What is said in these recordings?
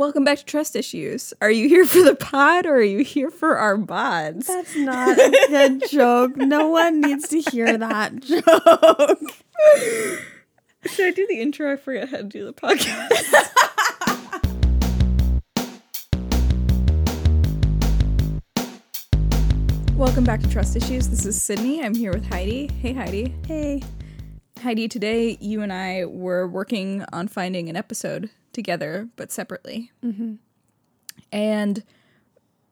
Welcome back to Trust Issues. Are you here for the pod or are you here for our bods? That's not a good joke. No one needs to hear that joke. Should I do the intro? I forget how to do the podcast. Welcome back to Trust Issues. This is Sydney. I'm here with Heidi. Hey, Heidi. Hey. Heidi, today you and I were working on finding an episode together, but separately. Mm-hmm. And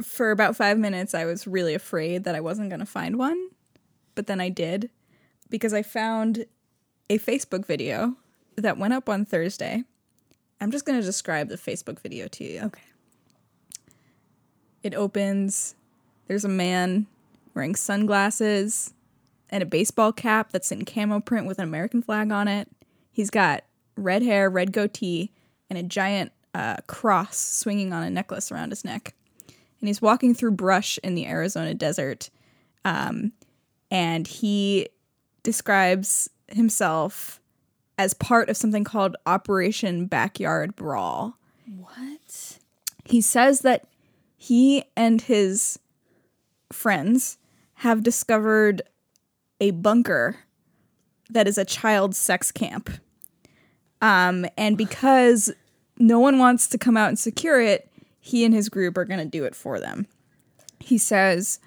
for about five minutes, I was really afraid that I wasn't going to find one. But then I did because I found a Facebook video that went up on Thursday. I'm just going to describe the Facebook video to you. Okay. It opens, there's a man wearing sunglasses and a baseball cap that's in camo print with an American flag on it. He's got red hair, red goatee, and a giant uh, cross swinging on a necklace around his neck. And he's walking through brush in the Arizona desert. Um, and he describes himself as part of something called Operation Backyard Brawl. What? He says that he and his friends have discovered a bunker that is a child sex camp. Um, and because no one wants to come out and secure it, he and his group are going to do it for them. He says,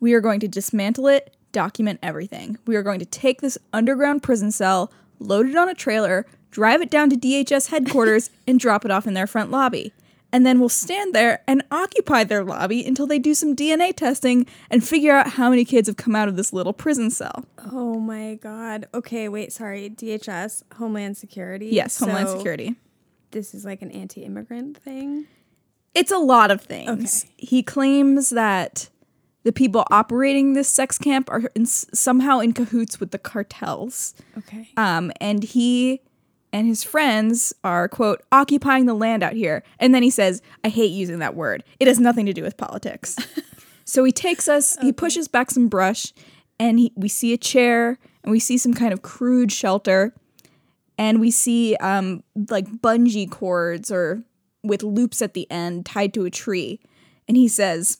We are going to dismantle it, document everything. We are going to take this underground prison cell, load it on a trailer, drive it down to DHS headquarters, and drop it off in their front lobby. And then we'll stand there and occupy their lobby until they do some DNA testing and figure out how many kids have come out of this little prison cell. Oh my god. Okay, wait, sorry. DHS, Homeland Security. Yes, Homeland Security. This is like an anti-immigrant thing. It's a lot of things. He claims that the people operating this sex camp are in, somehow in cahoots with the cartels. Okay. Um, and he and his friends are, quote, occupying the land out here. And then he says, I hate using that word. It has nothing to do with politics. so he takes us, he pushes back some brush, and he, we see a chair, and we see some kind of crude shelter, and we see um, like bungee cords or with loops at the end tied to a tree. And he says,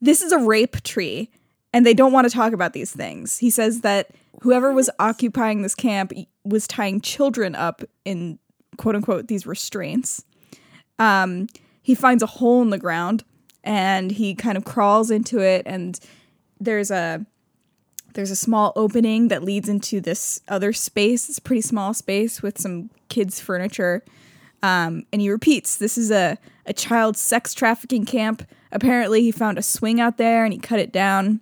This is a rape tree, and they don't want to talk about these things. He says that whoever was occupying this camp was tying children up in quote unquote these restraints. Um, he finds a hole in the ground and he kind of crawls into it, and there's a there's a small opening that leads into this other space. It's a pretty small space with some kids' furniture. Um, and he repeats, this is a, a child sex trafficking camp. Apparently, he found a swing out there and he cut it down.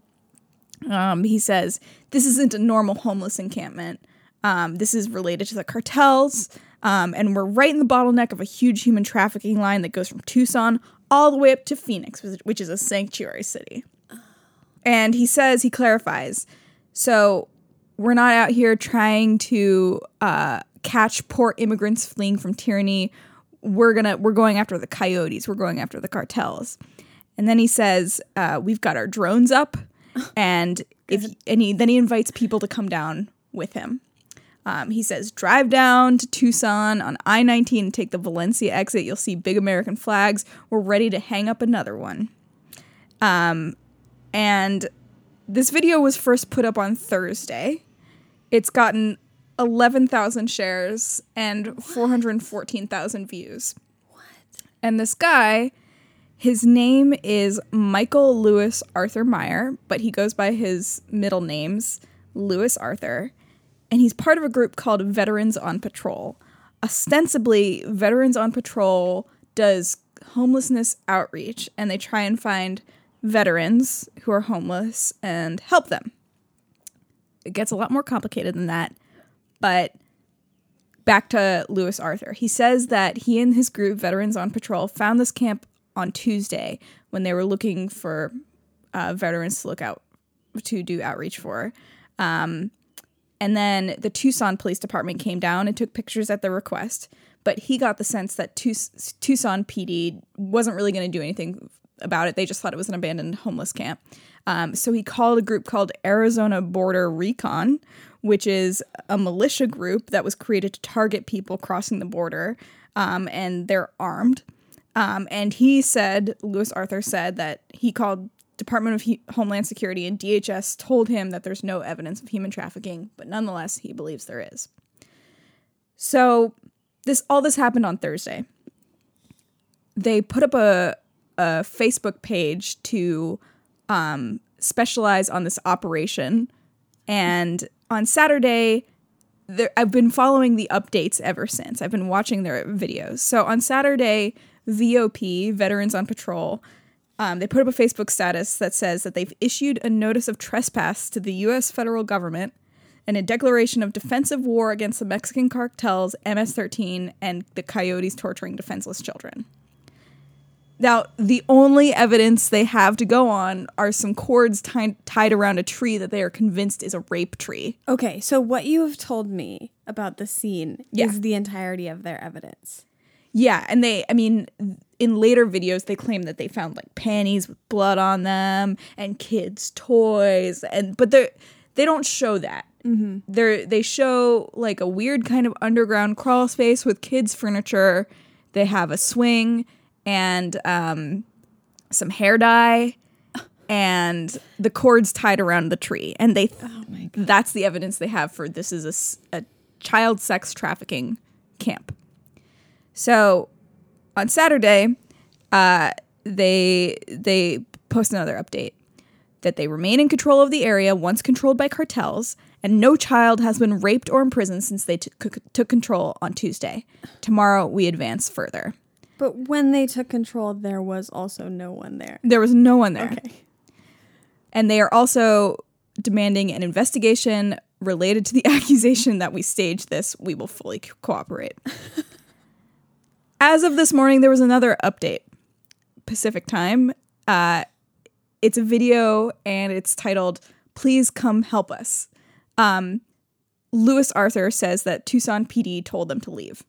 Um, he says, this isn't a normal homeless encampment. Um, this is related to the cartels. Um, and we're right in the bottleneck of a huge human trafficking line that goes from Tucson all the way up to Phoenix, which is a sanctuary city. And he says, he clarifies, so we're not out here trying to uh, catch poor immigrants fleeing from tyranny. We're gonna we're going after the coyotes. We're going after the cartels. And then he says, uh, we've got our drones up, and if and he then he invites people to come down with him. Um, he says, drive down to Tucson on I 19 and take the Valencia exit. You'll see big American flags. We're ready to hang up another one. Um, and this video was first put up on Thursday. It's gotten 11,000 shares and 414,000 views. What? And this guy, his name is Michael Lewis Arthur Meyer, but he goes by his middle names, Lewis Arthur and he's part of a group called Veterans on Patrol. Ostensibly, Veterans on Patrol does homelessness outreach and they try and find veterans who are homeless and help them. It gets a lot more complicated than that, but back to Lewis Arthur. He says that he and his group, Veterans on Patrol, found this camp on Tuesday when they were looking for uh, veterans to look out to do outreach for. Um, and then the Tucson Police Department came down and took pictures at their request. But he got the sense that Tucson PD wasn't really going to do anything about it. They just thought it was an abandoned homeless camp. Um, so he called a group called Arizona Border Recon, which is a militia group that was created to target people crossing the border, um, and they're armed. Um, and he said, Lewis Arthur said that he called Department of he- Homeland Security and DHS told him that there's no evidence of human trafficking, but nonetheless, he believes there is. So this all this happened on Thursday. They put up a a Facebook page to um, specialize on this operation, and on Saturday, there, I've been following the updates ever since. I've been watching their videos. So on Saturday, VOP Veterans on Patrol. Um, they put up a Facebook status that says that they've issued a notice of trespass to the U.S. federal government and a declaration of defensive war against the Mexican cartels, MS 13, and the coyotes torturing defenseless children. Now, the only evidence they have to go on are some cords ti- tied around a tree that they are convinced is a rape tree. Okay, so what you have told me about the scene Yeah. is the entirety of their evidence. Yeah, and they, I mean, in later videos, they claim that they found like panties with blood on them and kids' toys, and but they they don't show that. Mm-hmm. They they show like a weird kind of underground crawl space with kids' furniture. They have a swing and um, some hair dye and the cords tied around the tree, and they that's the evidence they have for this is a child sex trafficking camp. So on Saturday, uh, they they post another update that they remain in control of the area once controlled by cartels, and no child has been raped or imprisoned since they t- c- took control on Tuesday. Tomorrow we advance further. But when they took control, there was also no one there. There was no one there, Okay. and they are also demanding an investigation related to the accusation that we staged this. We will fully co- cooperate. As of this morning, there was another update. Pacific time. Uh, it's a video and it's titled "Please Come Help Us." Um, Lewis Arthur says that Tucson PD told them to leave.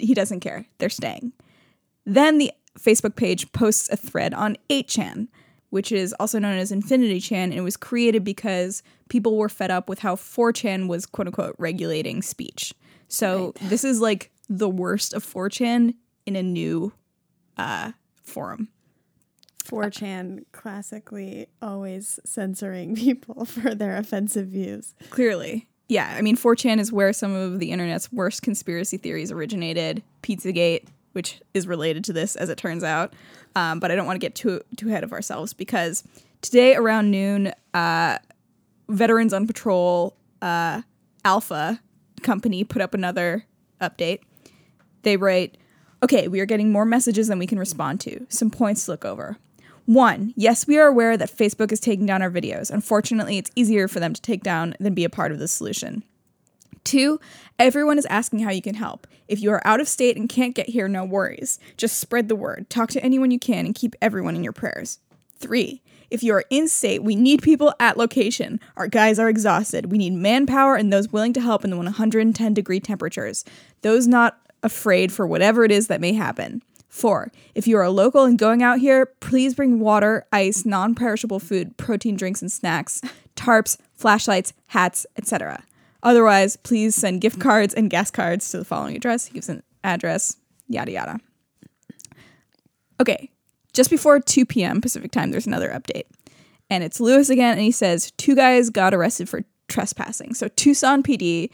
He doesn't care; they're staying. Then the Facebook page posts a thread on 8chan, which is also known as Infinity Chan, and it was created because people were fed up with how 4chan was quote unquote regulating speech. So this is like the worst of 4chan in a new uh, forum. 4chan classically always censoring people for their offensive views. Clearly. Yeah, I mean, 4chan is where some of the internet's worst conspiracy theories originated. Pizzagate, which is related to this, as it turns out. Um, but I don't want to get too too ahead of ourselves because today around noon, uh, Veterans on Patrol uh, Alpha company put up another update. They write, "Okay, we are getting more messages than we can respond to. Some points to look over." One, yes, we are aware that Facebook is taking down our videos. Unfortunately, it's easier for them to take down than be a part of the solution. Two, everyone is asking how you can help. If you are out of state and can't get here, no worries. Just spread the word, talk to anyone you can, and keep everyone in your prayers. Three, if you are in state, we need people at location. Our guys are exhausted. We need manpower and those willing to help in the 110 degree temperatures. Those not afraid for whatever it is that may happen. Four, if you are a local and going out here, please bring water, ice, non perishable food, protein drinks and snacks, tarps, flashlights, hats, etc. Otherwise, please send gift cards and gas cards to the following address. He gives an address, yada yada. Okay, just before 2 p.m. Pacific time, there's another update. And it's Lewis again, and he says two guys got arrested for trespassing. So Tucson PD,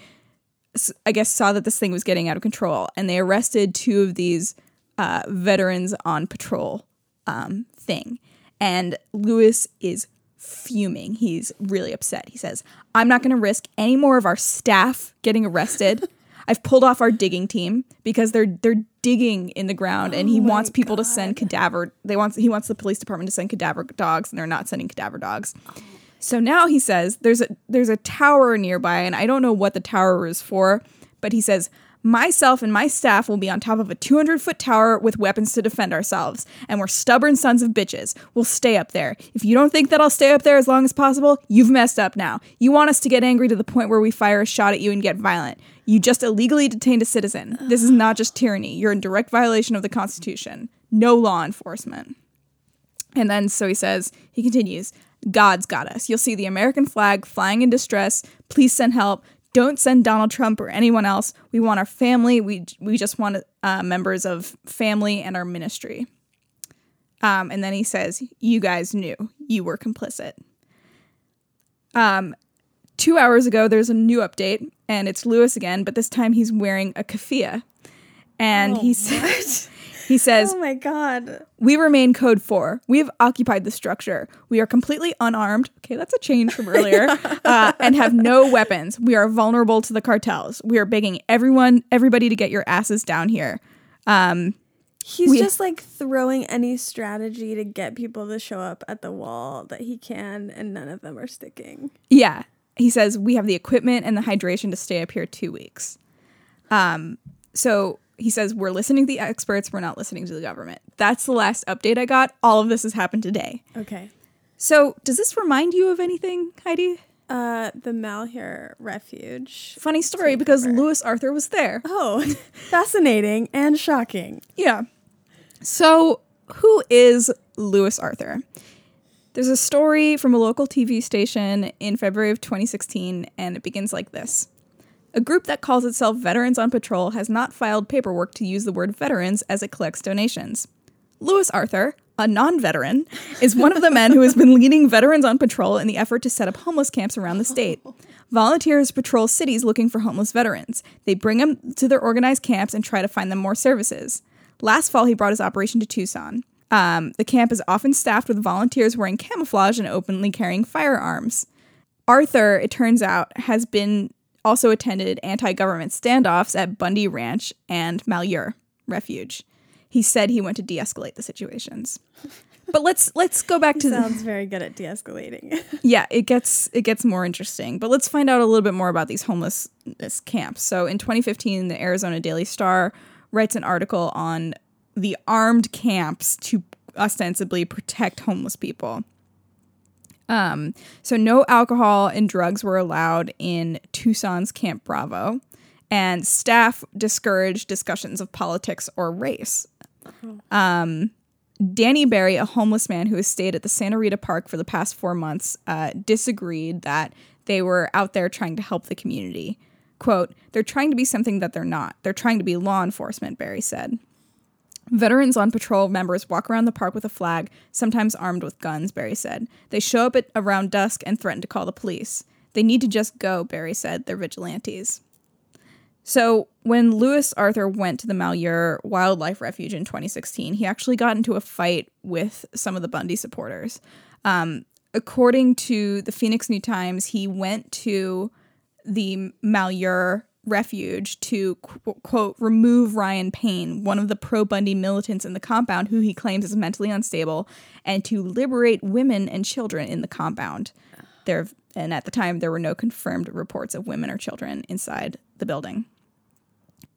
I guess, saw that this thing was getting out of control, and they arrested two of these uh, veterans on patrol um, thing. And Lewis is fuming. He's really upset. He says, I'm not going to risk any more of our staff getting arrested. I've pulled off our digging team because they're they're digging in the ground and he wants people to send cadaver they wants he wants the police department to send cadaver dogs and they're not sending cadaver dogs. So now he says there's a there's a tower nearby and I don't know what the tower is for, but he says myself and my staff will be on top of a 200 foot tower with weapons to defend ourselves and we're stubborn sons of bitches. We'll stay up there. If you don't think that I'll stay up there as long as possible, you've messed up now. You want us to get angry to the point where we fire a shot at you and get violent. You just illegally detained a citizen. This is not just tyranny. You're in direct violation of the Constitution. No law enforcement. And then so he says, he continues, God's got us. You'll see the American flag flying in distress. Please send help. Don't send Donald Trump or anyone else. We want our family. We we just want uh, members of family and our ministry. Um, and then he says, "You guys knew. You were complicit." Um, two hours ago, there's a new update, and it's Lewis again, but this time he's wearing a keffiyeh, and Oh, he says, he says, Oh my god. we remain code 4 we have occupied the structure. We are completely unarmed. Okay that's a change from earlier. Uh, and have no weapons. We are vulnerable to the cartels. We are begging everyone everybody to get your asses down here. Um, He's We- just like throwing any strategy to get people to show up at the wall that he can, and none of them are sticking. yeah. He says we have the equipment and the hydration to stay up here two weeks. Um, so he says we're listening to the experts we're not listening to the government that's the last update i got all of this has happened today Okay. so does this remind you of anything heidi Uh, the Malheur Refuge. funny story because lewis arthur was there Oh, fascinating and shocking. Yeah. So, who is Lewis Arthur? There's a story from a local TV station in February of 2016, and it begins like this A group that calls itself Veterans on Patrol has not filed paperwork to use the word veterans as it collects donations. Lewis Arthur, a non veteran, is one of the men who has been leading Veterans on Patrol in the effort to set up homeless camps around the state. Volunteers patrol cities looking for homeless veterans. They bring them to their organized camps and try to find them more services. Last fall, he brought his operation to Tucson. Um, the camp is often staffed with volunteers wearing camouflage and openly carrying firearms. Arthur, it turns out, has been also attended anti-government standoffs at Bundy Ranch and Malheur Refuge. He said he went to de-escalate the situations. But let's let's go back to the, Sounds very good at de-escalating. yeah, it gets it gets more interesting. But let's find out a little bit more about these homelessness camps. So in 2015, the Arizona Daily Star writes an article on the armed camps to ostensibly protect homeless people. Um, so no alcohol and drugs were allowed in Tucson's Camp Bravo, and staff discouraged discussions of politics or race. Um, Danny Barry, a homeless man who has stayed at the Santa Rita Park for the past four months, uh, disagreed that they were out there trying to help the community. Quote, they're trying to be something that they're not. They're trying to be law enforcement, Barry said. Veterans on patrol members walk around the park with a flag, sometimes armed with guns, Barry said. They show up at around dusk and threaten to call the police. They need to just go, Barry said. They're vigilantes. So, when Lewis Arthur went to the Malheur Wildlife Refuge in 2016, he actually got into a fight with some of the Bundy supporters. Um, according to the Phoenix New Times, he went to the Malheur refuge to qu- quote remove Ryan Payne, one of the pro Bundy militants in the compound who he claims is mentally unstable, and to liberate women and children in the compound. There and at the time there were no confirmed reports of women or children inside the building.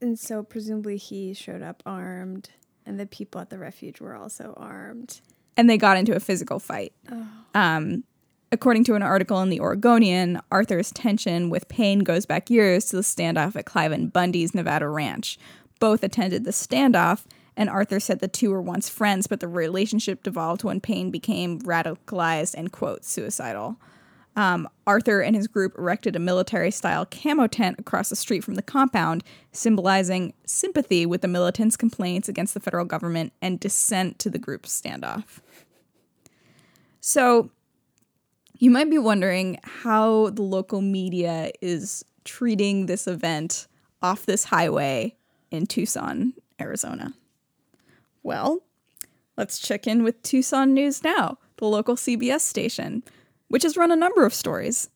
and so presumably he showed up armed, and the people at the refuge were also armed. and they got into a physical fight. Um, according to an article in the Oregonian, Arthur's tension with Payne goes back years to the standoff at Cliven Bundy's Nevada ranch. Both attended the standoff, and Arthur said the two were once friends, but the relationship devolved when Payne became radicalized and, quote, suicidal. Um, Arthur and his group erected a military style camo tent across the street from the compound, symbolizing sympathy with the militants' complaints against the federal government and dissent to the group's standoff. So, you might be wondering how the local media is treating this event off this highway in Tucson, Arizona. Well, let's check in with Tucson News Now, the local CBS station, which has run a number of stories.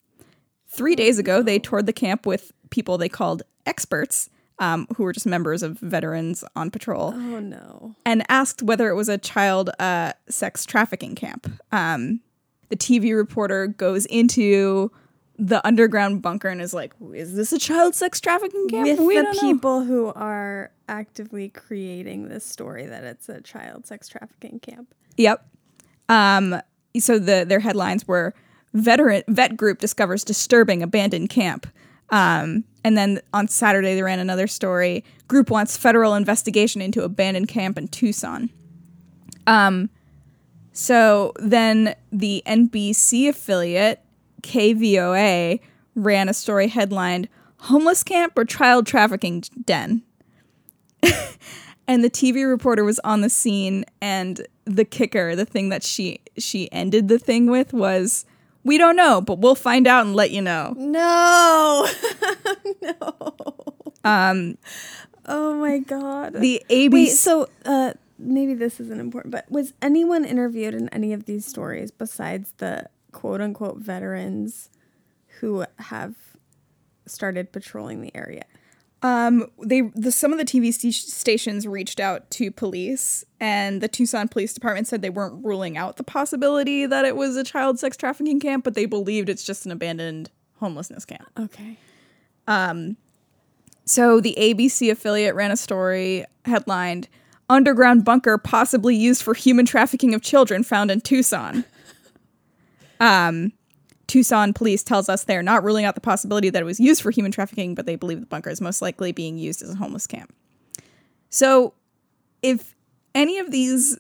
Three days ago, they toured the camp with people they called experts, um, who were just members of veterans on patrol Oh no. and asked whether it was a child uh, sex trafficking camp. Um, the TV reporter goes into the underground bunker and is like, "Is this a child sex trafficking camp?" With We the don't know." people who are actively creating this story that it's a child sex trafficking camp. Yep. Um, so the their headlines were veteran vet group discovers disturbing abandoned camp. Um, and then on Saturday they ran another story. Group wants federal investigation into abandoned camp in Tucson. Um, so then the NBC affiliate KVOA ran a story headlined homeless camp or child trafficking den. and the TV reporter was on the scene and the kicker, the thing that she she ended the thing with was we don't know, but we'll find out and let you know. No. no. Um Oh my god. The ABC Wait, so uh maybe this isn't important, but was anyone interviewed in any of these stories besides the quote unquote veterans who have started patrolling the area? Um, they the some of the TV st- stations reached out to police, and the Tucson Police Department said they weren't ruling out the possibility that it was a child sex trafficking camp, but they believed it's just an abandoned homelessness camp. Okay. Um, so the ABC affiliate ran a story headlined "Underground bunker possibly used for human trafficking of children found in Tucson." um, Tucson police tells us they're not ruling out the possibility that it was used for human trafficking, but they believe the bunker is most likely being used as a homeless camp. So, if any of these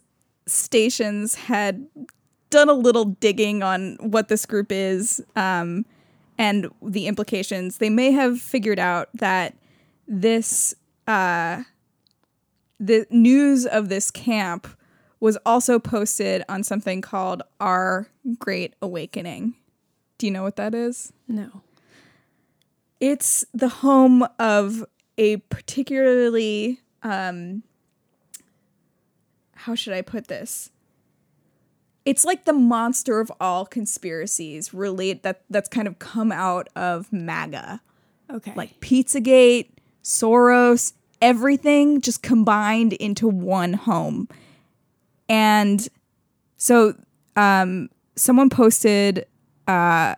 stations had done a little digging on what this group is um, and the implications, they may have figured out that this uh, the news of this camp was also posted on something called Our Great Awakening. Do you know what that is? No. It's the home of a particularly um how should I put this? It's like the monster of all conspiracies relate that that's kind of come out of MAGA. Okay. Like Pizzagate, Soros, everything just combined into one home. And so um someone posted uh,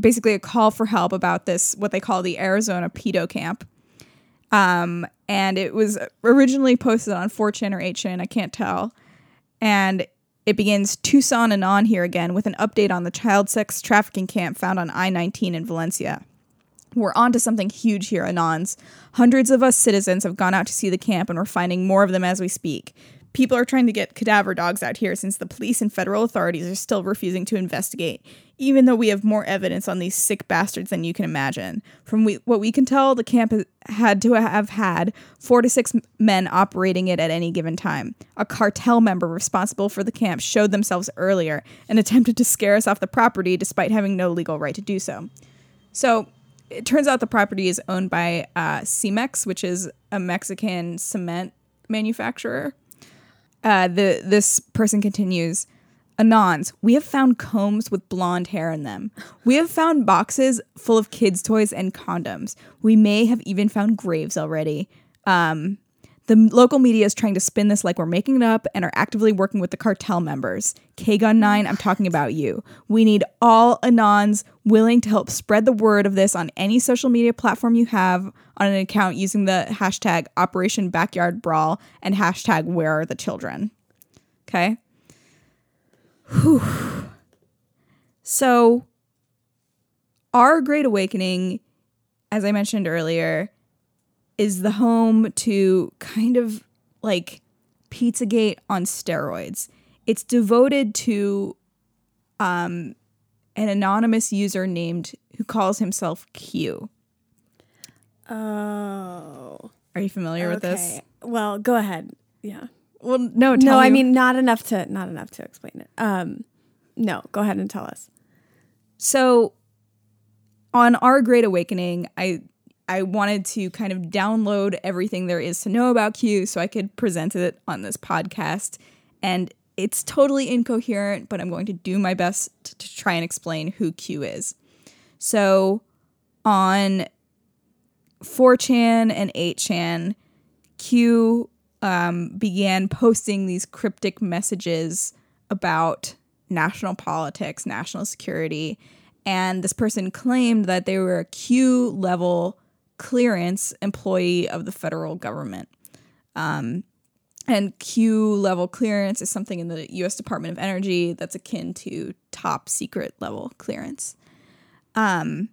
basically a call for help about this, what they call the Arizona pedo camp. Um, and it was originally posted on 4chan or 8chan, I can't tell. And it begins Tucson and on here again with an update on the child sex trafficking camp found on I 19 in Valencia. We're on to something huge here, Anons. Hundreds of us citizens have gone out to see the camp, and we're finding more of them as we speak people are trying to get cadaver dogs out here since the police and federal authorities are still refusing to investigate, even though we have more evidence on these sick bastards than you can imagine. From we, what we can tell, the camp had to have had four to six men operating it at any given time. A cartel member responsible for the camp showed themselves earlier and attempted to scare us off the property despite having no legal right to do so. So, it turns out the property is owned by uh, Cemex, which is a Mexican cement manufacturer. Uh, the this person continues. Anons, we have found combs with blonde hair in them. We have found boxes full of kids' toys and condoms. We may have even found graves already. Um, the local media is trying to spin this like we're making it up and are actively working with the cartel members. KGUN 9, I'm talking about you. We need all Anons willing to help spread the word of this on any social media platform you have on an account using the hashtag Operation Backyard Brawl and hashtag Where Are the Children. Okay? Whew. So, our Great Awakening, as I mentioned earlier, is the home to kind of like Pizzagate on steroids. It's devoted to um, an anonymous user named who calls himself Q. Oh. Are you familiar okay. with this? Well, go ahead. Yeah. Well, no, no. I mean, not enough to not enough to explain it. Um, no, go ahead and tell us. So, on our Great Awakening, I I wanted to kind of download everything there is to know about Q so I could present it on this podcast. And it's totally incoherent, but I'm going to do my best to, try and explain who Q is. So on 4chan and 8chan, Q um, began posting these cryptic messages about national politics, national security. And this person claimed that they were a Q level clearance employee of the federal government. Um, and Q level clearance is something in the US Department of Energy that's akin to top secret level clearance. Um,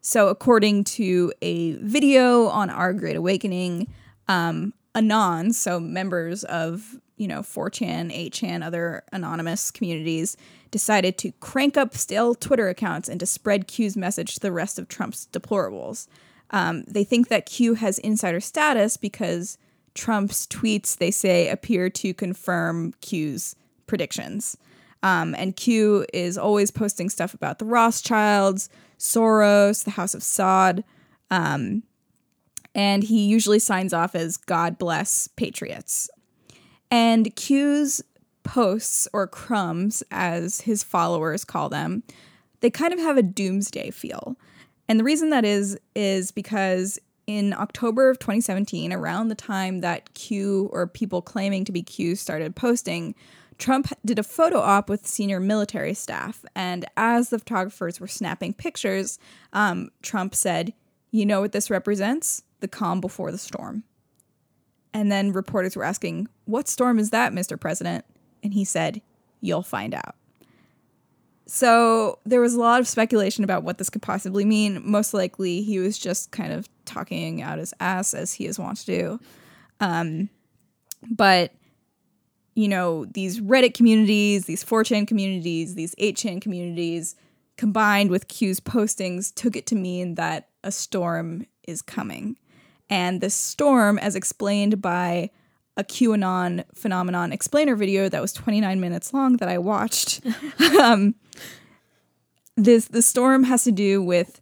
so, according to a video on Our Great Awakening, um, so members of you know, 4chan, 8chan, other anonymous communities decided to crank up stale Twitter accounts and to spread Q's message to the rest of Trump's deplorables. Um, they think that Q has insider status because Trump's tweets, they say, appear to confirm Q's predictions. Um, and Q is always posting stuff about the Rothschilds, Soros, the House of Saud. Um, and he usually signs off as God bless patriots. And Q's posts, or crumbs, as his followers call them, they kind of have a doomsday feel. And the reason that is, is because in October of 2017, around the time that Q or people claiming to be Q started posting, Trump did a photo op with senior military staff. And as the photographers were snapping pictures, um, Trump said, You know what this represents? The calm before the storm. And then reporters were asking, What storm is that, Mr. President? And he said, You'll find out. So there was a lot of speculation about what this could possibly mean. Most likely, he was just kind of talking out his ass as he is wont to do. Um, but you know, these Reddit communities, these 4chan communities, these 8chan communities, combined with Q's postings, took it to mean that a storm is coming. And this storm, as explained by a QAnon phenomenon explainer video that was 29 minutes long that I watched, um, this the storm has to do with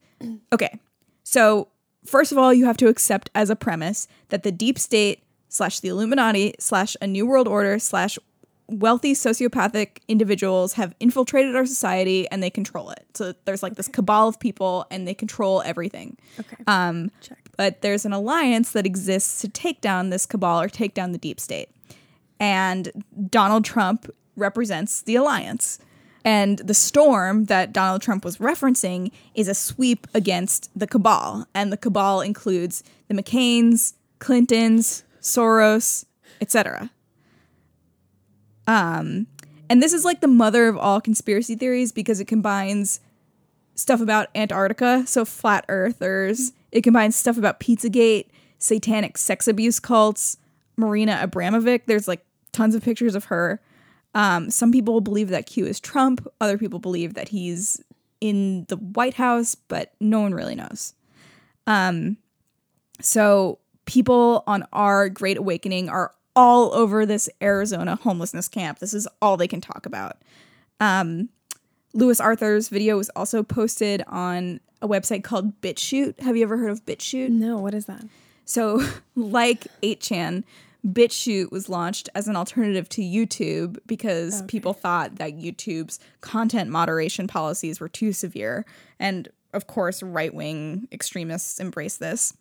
okay. So first of all, you have to accept as a premise that the deep state slash the Illuminati slash a New World Order slash wealthy sociopathic individuals have infiltrated our society and they control it. So there's like this cabal of people and they control everything. Okay. Um, Check. But there's an alliance that exists to take down this cabal or take down the deep state. And Donald Trump represents the alliance. And the storm that Donald Trump was referencing is a sweep against the cabal. And the cabal includes the McCains, Clintons, Soros, etc. Um, and this is like the mother of all conspiracy theories because it combines stuff about Antarctica, so flat earthers. It combines stuff about Pizzagate, satanic sex abuse cults, Marina Abramovic. There's like tons of pictures of her. Um, some people believe that Q is Trump. Other people believe that he's in the White House, but no one really knows. Um, so people on our Great Awakening are all over this Arizona homelessness camp. This is all they can talk about. Um, Lewis Arthur's video was also posted on a website called BitChute. Have you ever heard of BitChute? No, what is that? So, like 8chan, BitChute was launched as an alternative to YouTube because people thought that YouTube's content moderation policies were too severe. And of course, right wing extremists embrace this.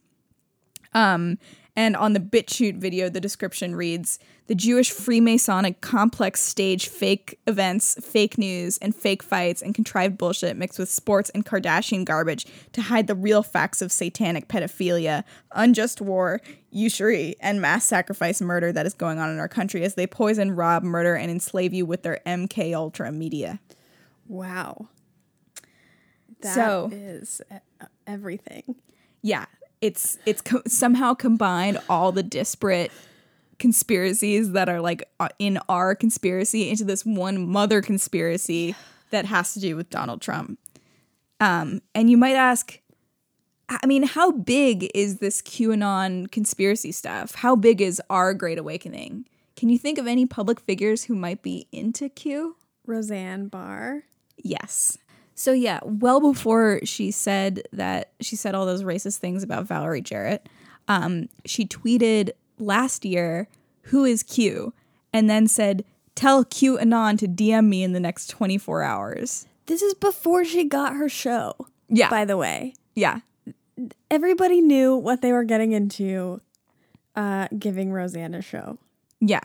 Um, and on the BitChute video, the description reads The Jewish Freemasonic complex stage fake events, fake news, and fake fights and contrived bullshit mixed with sports and Kardashian garbage to hide the real facts of satanic pedophilia, unjust war, usury, and mass sacrifice murder that is going on in our country as they poison, rob, murder, and enslave you with their MK Ultra media. Wow. That So- is everything. yeah it's it's co- somehow combined all the disparate conspiracies that are like uh, in our conspiracy into this one mother conspiracy that has to do with Donald Trump. Um, and you might ask, I mean, how big is this QAnon conspiracy stuff? How big is our Great Awakening? Can you think of any public figures who might be into Q? Roseanne Barr. Yes. So yeah, well before she said that she said all those racist things about Valerie Jarrett, um, she tweeted last year, "Who is Q?" and then said, "Tell Q Anon to DM me in the next 24 hours." This is before she got her show. Yeah. By the way, Yeah. everybody knew what they were getting into uh, giving Roseanne a show. Yeah.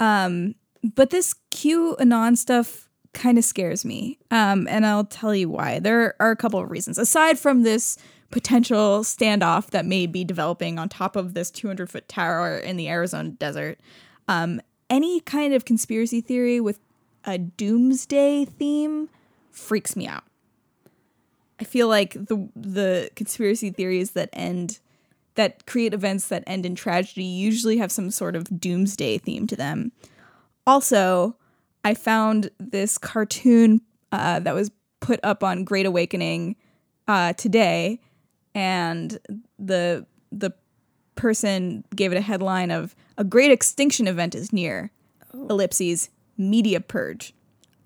Um, but this Q Anon stuff kind of scares me. Um, and I'll tell you why. There are a couple of reasons. Aside from this potential standoff that may be developing on top of this 200 foot tower in the Arizona desert, um, any kind of conspiracy theory with a doomsday theme freaks me out. I feel like the the conspiracy theories that end that create events that end in tragedy usually have some sort of doomsday theme to them. Also, I found this cartoon uh, that was put up on Great Awakening uh, today, and the the person gave it a headline of "A Great Extinction Event is near." Ellipses media purge,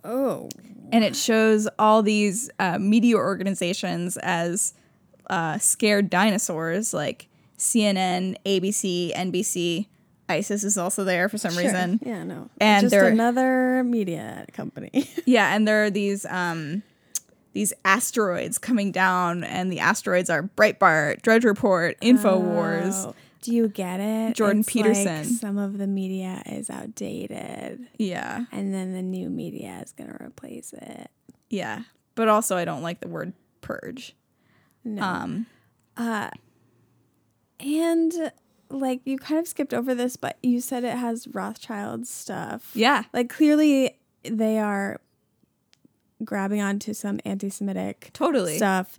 Oh. and it shows all these uh, media organizations as uh, scared dinosaurs, like CNN, ABC, NBC. ISIS is also there for some Sure. reason. Yeah, no. And just another media company. Yeah, and there are these um these asteroids coming down, and the asteroids are Breitbart, Drudge Report, Infowars. Oh, do you get it? Jordan It's Peterson. Like some of the media is outdated, Yeah, and then the new media is going to replace it. yeah, but also I don't like the word purge. No. Um, uh, and like you kind of skipped over this, but you said it has Rothschild stuff. yeah, Like clearly they are grabbing onto some anti-Semitic totally. stuff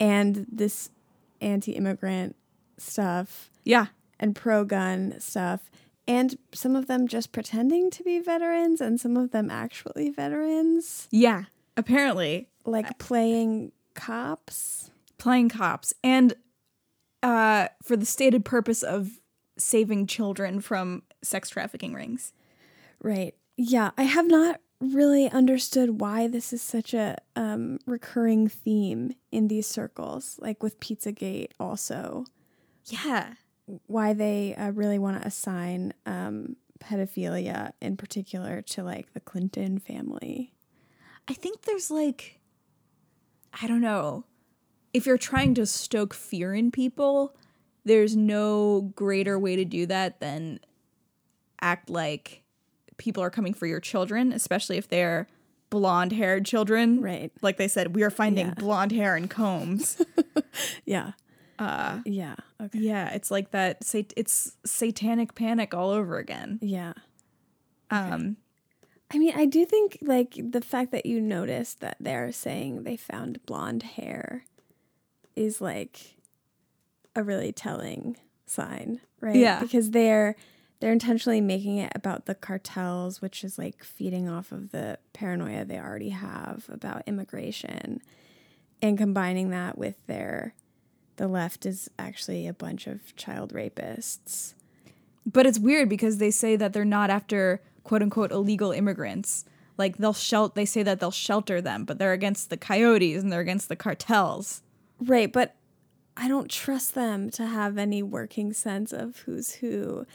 and this anti-immigrant stuff Yeah, and pro-gun stuff and some of them just pretending to be veterans and some of them actually veterans yeah. Apparently, like playing cops playing cops, and uh, for the stated purpose of saving children from sex trafficking rings. right. Yeah i have not really understood why this is such a um, recurring theme in these circles like with pizzagate also. Yeah, why they uh, really want to assign um, pedophilia in particular to like the clinton family. I think there's like, I don't know, if you're trying to stoke fear in people, there's no greater way to do that than act like people are coming for your children, especially if they're blonde haired children. Right. Like they said, we are finding Yeah. blonde hair in combs. yeah uh yeah okay yeah, it's like that. Sat- it's satanic panic all over again. yeah Um, I mean, I do think like the fact that you noticed that they're saying they found blonde hair is like a really telling sign, right? Yeah. Because they're they're intentionally making it about the cartels, which is like feeding off of the paranoia they already have about immigration and combining that with their the left is actually a bunch of child rapists. But it's weird because they say that they're not after quote unquote illegal immigrants. Like they'll shelt they say that they'll shelter them, but they're against the coyotes and they're against the cartels. Right, but I don't trust them to have any working sense of who's who.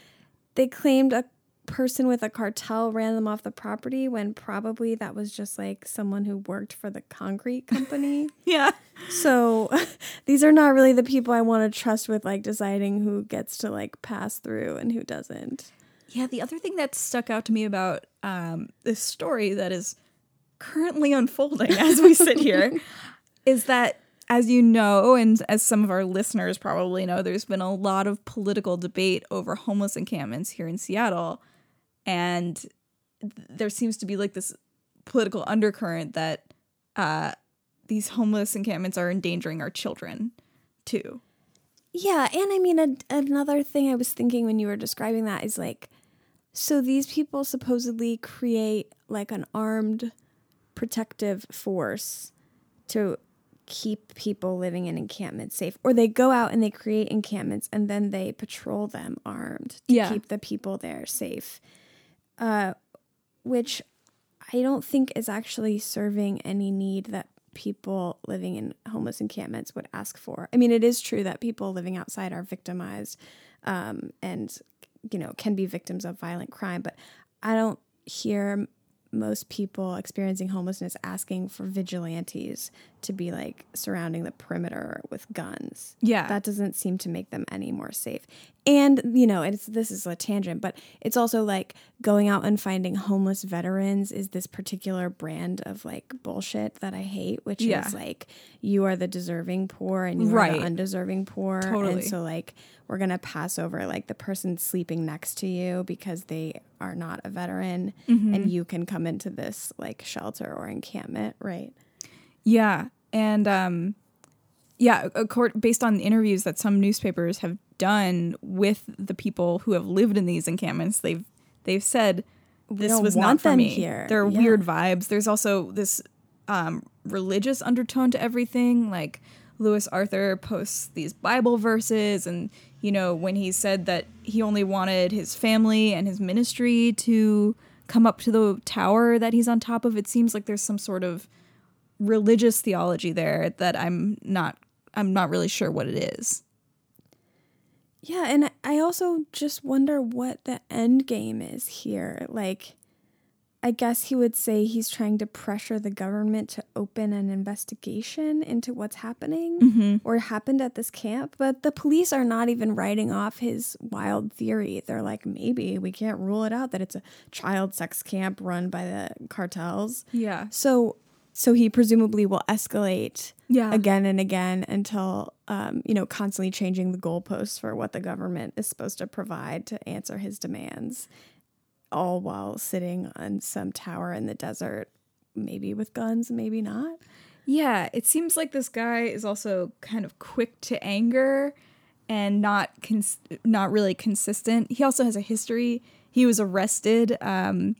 They claimed a person with a cartel ran them off the property when probably that was just like someone who worked for the concrete company. Yeah. so these are not really the people I want to trust with like deciding who gets to like pass through and who doesn't. Yeah, the other thing that stuck out to me about um, this story that is currently unfolding as we sit here is that, as you know, and as some of our listeners probably know, there's been a lot of political debate over homeless encampments here in Seattle. And th- there seems to be like this political undercurrent that uh, these homeless encampments are endangering our children too. Yeah, and I mean a, another thing I was thinking when you were describing that is like so these people supposedly create like an armed protective force to keep people living in encampments safe or they go out and they create encampments and then they patrol them armed to Yeah. keep the people there safe. Uh which I don't think is actually serving any need that people living in homeless encampments would ask for. I mean, it is true that people living outside are victimized um, and, you know, can be victims of violent crime, but I don't hear most people experiencing homelessness asking for vigilantes to be like surrounding the perimeter with guns. Yeah. That doesn't seem to make them any more safe. And, you know, it's this is a tangent, but it's also like going out and finding homeless veterans is this particular brand of like bullshit that I hate, which Yeah. is like you are the deserving poor and you are Right. the undeserving poor. Totally. And so like we're gonna pass over like the person sleeping next to you because they are not a veteran Mm-hmm. and you can come into this like shelter or encampment, right? Yeah, and um, yeah, accord, based on interviews that some newspapers have done with the people who have lived in these encampments, they've they've said this was not for me. here. There are Yeah. weird vibes. There's also this um, religious undertone to everything. Like Lewis Arthur posts these Bible verses, and you know when he said that he only wanted his family and his ministry to come up to the tower that he's on top of, it seems like there's some sort of religious theology there that I'm not I'm not really sure what it is. Yeah, and I also just wonder what the end game is here. Like, I guess he would say he's trying to pressure the government to open an investigation into what's happening mm-hmm. or happened at this camp. But the police are not even writing off his wild theory. They're like, maybe we can't rule it out that it's a child sex camp run by the cartels. Yeah. So, so he presumably will escalate Yeah. again and again until um, you know constantly changing the goalposts for what the government is supposed to provide to answer his demands all while sitting on some tower in the desert maybe with guns maybe not Yeah, it seems like this guy is also kind of quick to anger and not cons- not really consistent. He also has a history. He was arrested um,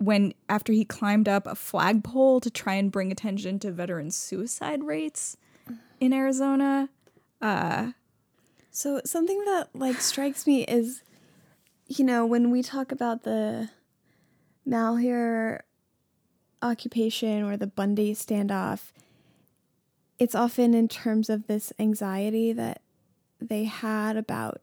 when after he climbed up a flagpole to try and bring attention to veteran suicide rates in Arizona. Uh, so something that like strikes me is you know when we talk about the malheur occupation or the bundy standoff it's often in terms of this anxiety that they had about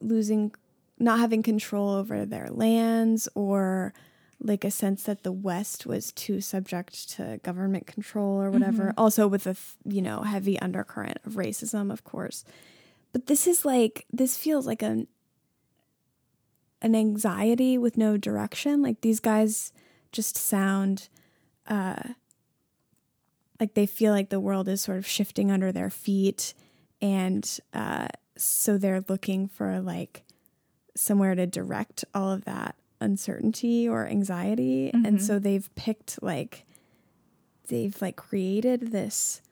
losing not having control over their lands or like a sense that the west was too subject to government control or whatever. Also with a you know heavy undercurrent of racism of course. But this is like this feels like an an anxiety with no direction. Like these guys just sound uh like they feel like the world is sort of shifting under their feet and uh so they're looking for like somewhere to direct all of that uncertainty or anxiety. And mm-hmm. so they've picked like they've like created this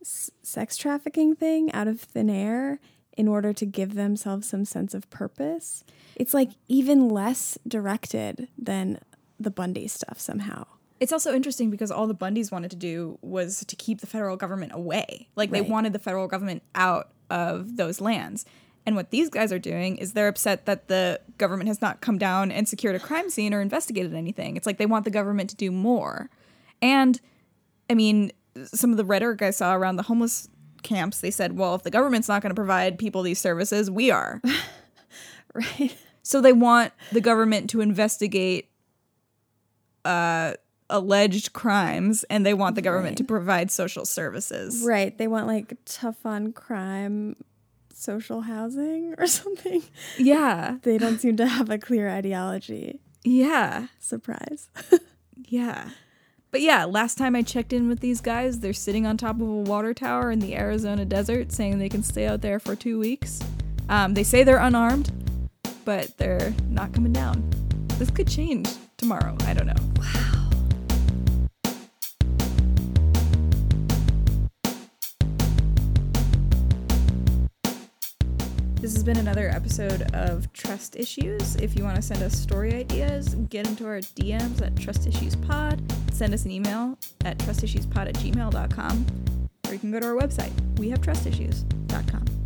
s- sex trafficking thing out of thin air in order to give themselves some sense of purpose. It's like even less directed than the bundy stuff somehow. It's also interesting because all the Bundys wanted to do was to keep the federal government away. Like they wanted the federal government out of those lands. And what these guys are doing is they're upset that the government has not come down and secured a crime scene or investigated anything. It's like they want the government to do more. And I mean, some of the rhetoric I saw around the homeless camps, they said, well, if the government's not going to provide people these services, we are. right So they want the government to investigate uh, alleged crimes, and they want the government Right. to provide social services. right they want like tough on crime social housing or something Yeah, they don't seem to have a clear ideology yeah, surprise yeah. But yeah, last time I checked in with these guys, they're sitting on top of a water tower in the Arizona desert, saying they can stay out there for two weeks. Um, they say they're unarmed, but they're not coming down. This could change tomorrow. I don't know. This has been another episode of Trust Issues. If you want to send us story ideas, get into our DMs at Trust Issues Pod. Send us an email at trustissuespod at gmail.com. Or you can go to our website, wehavetrustiSsues.com.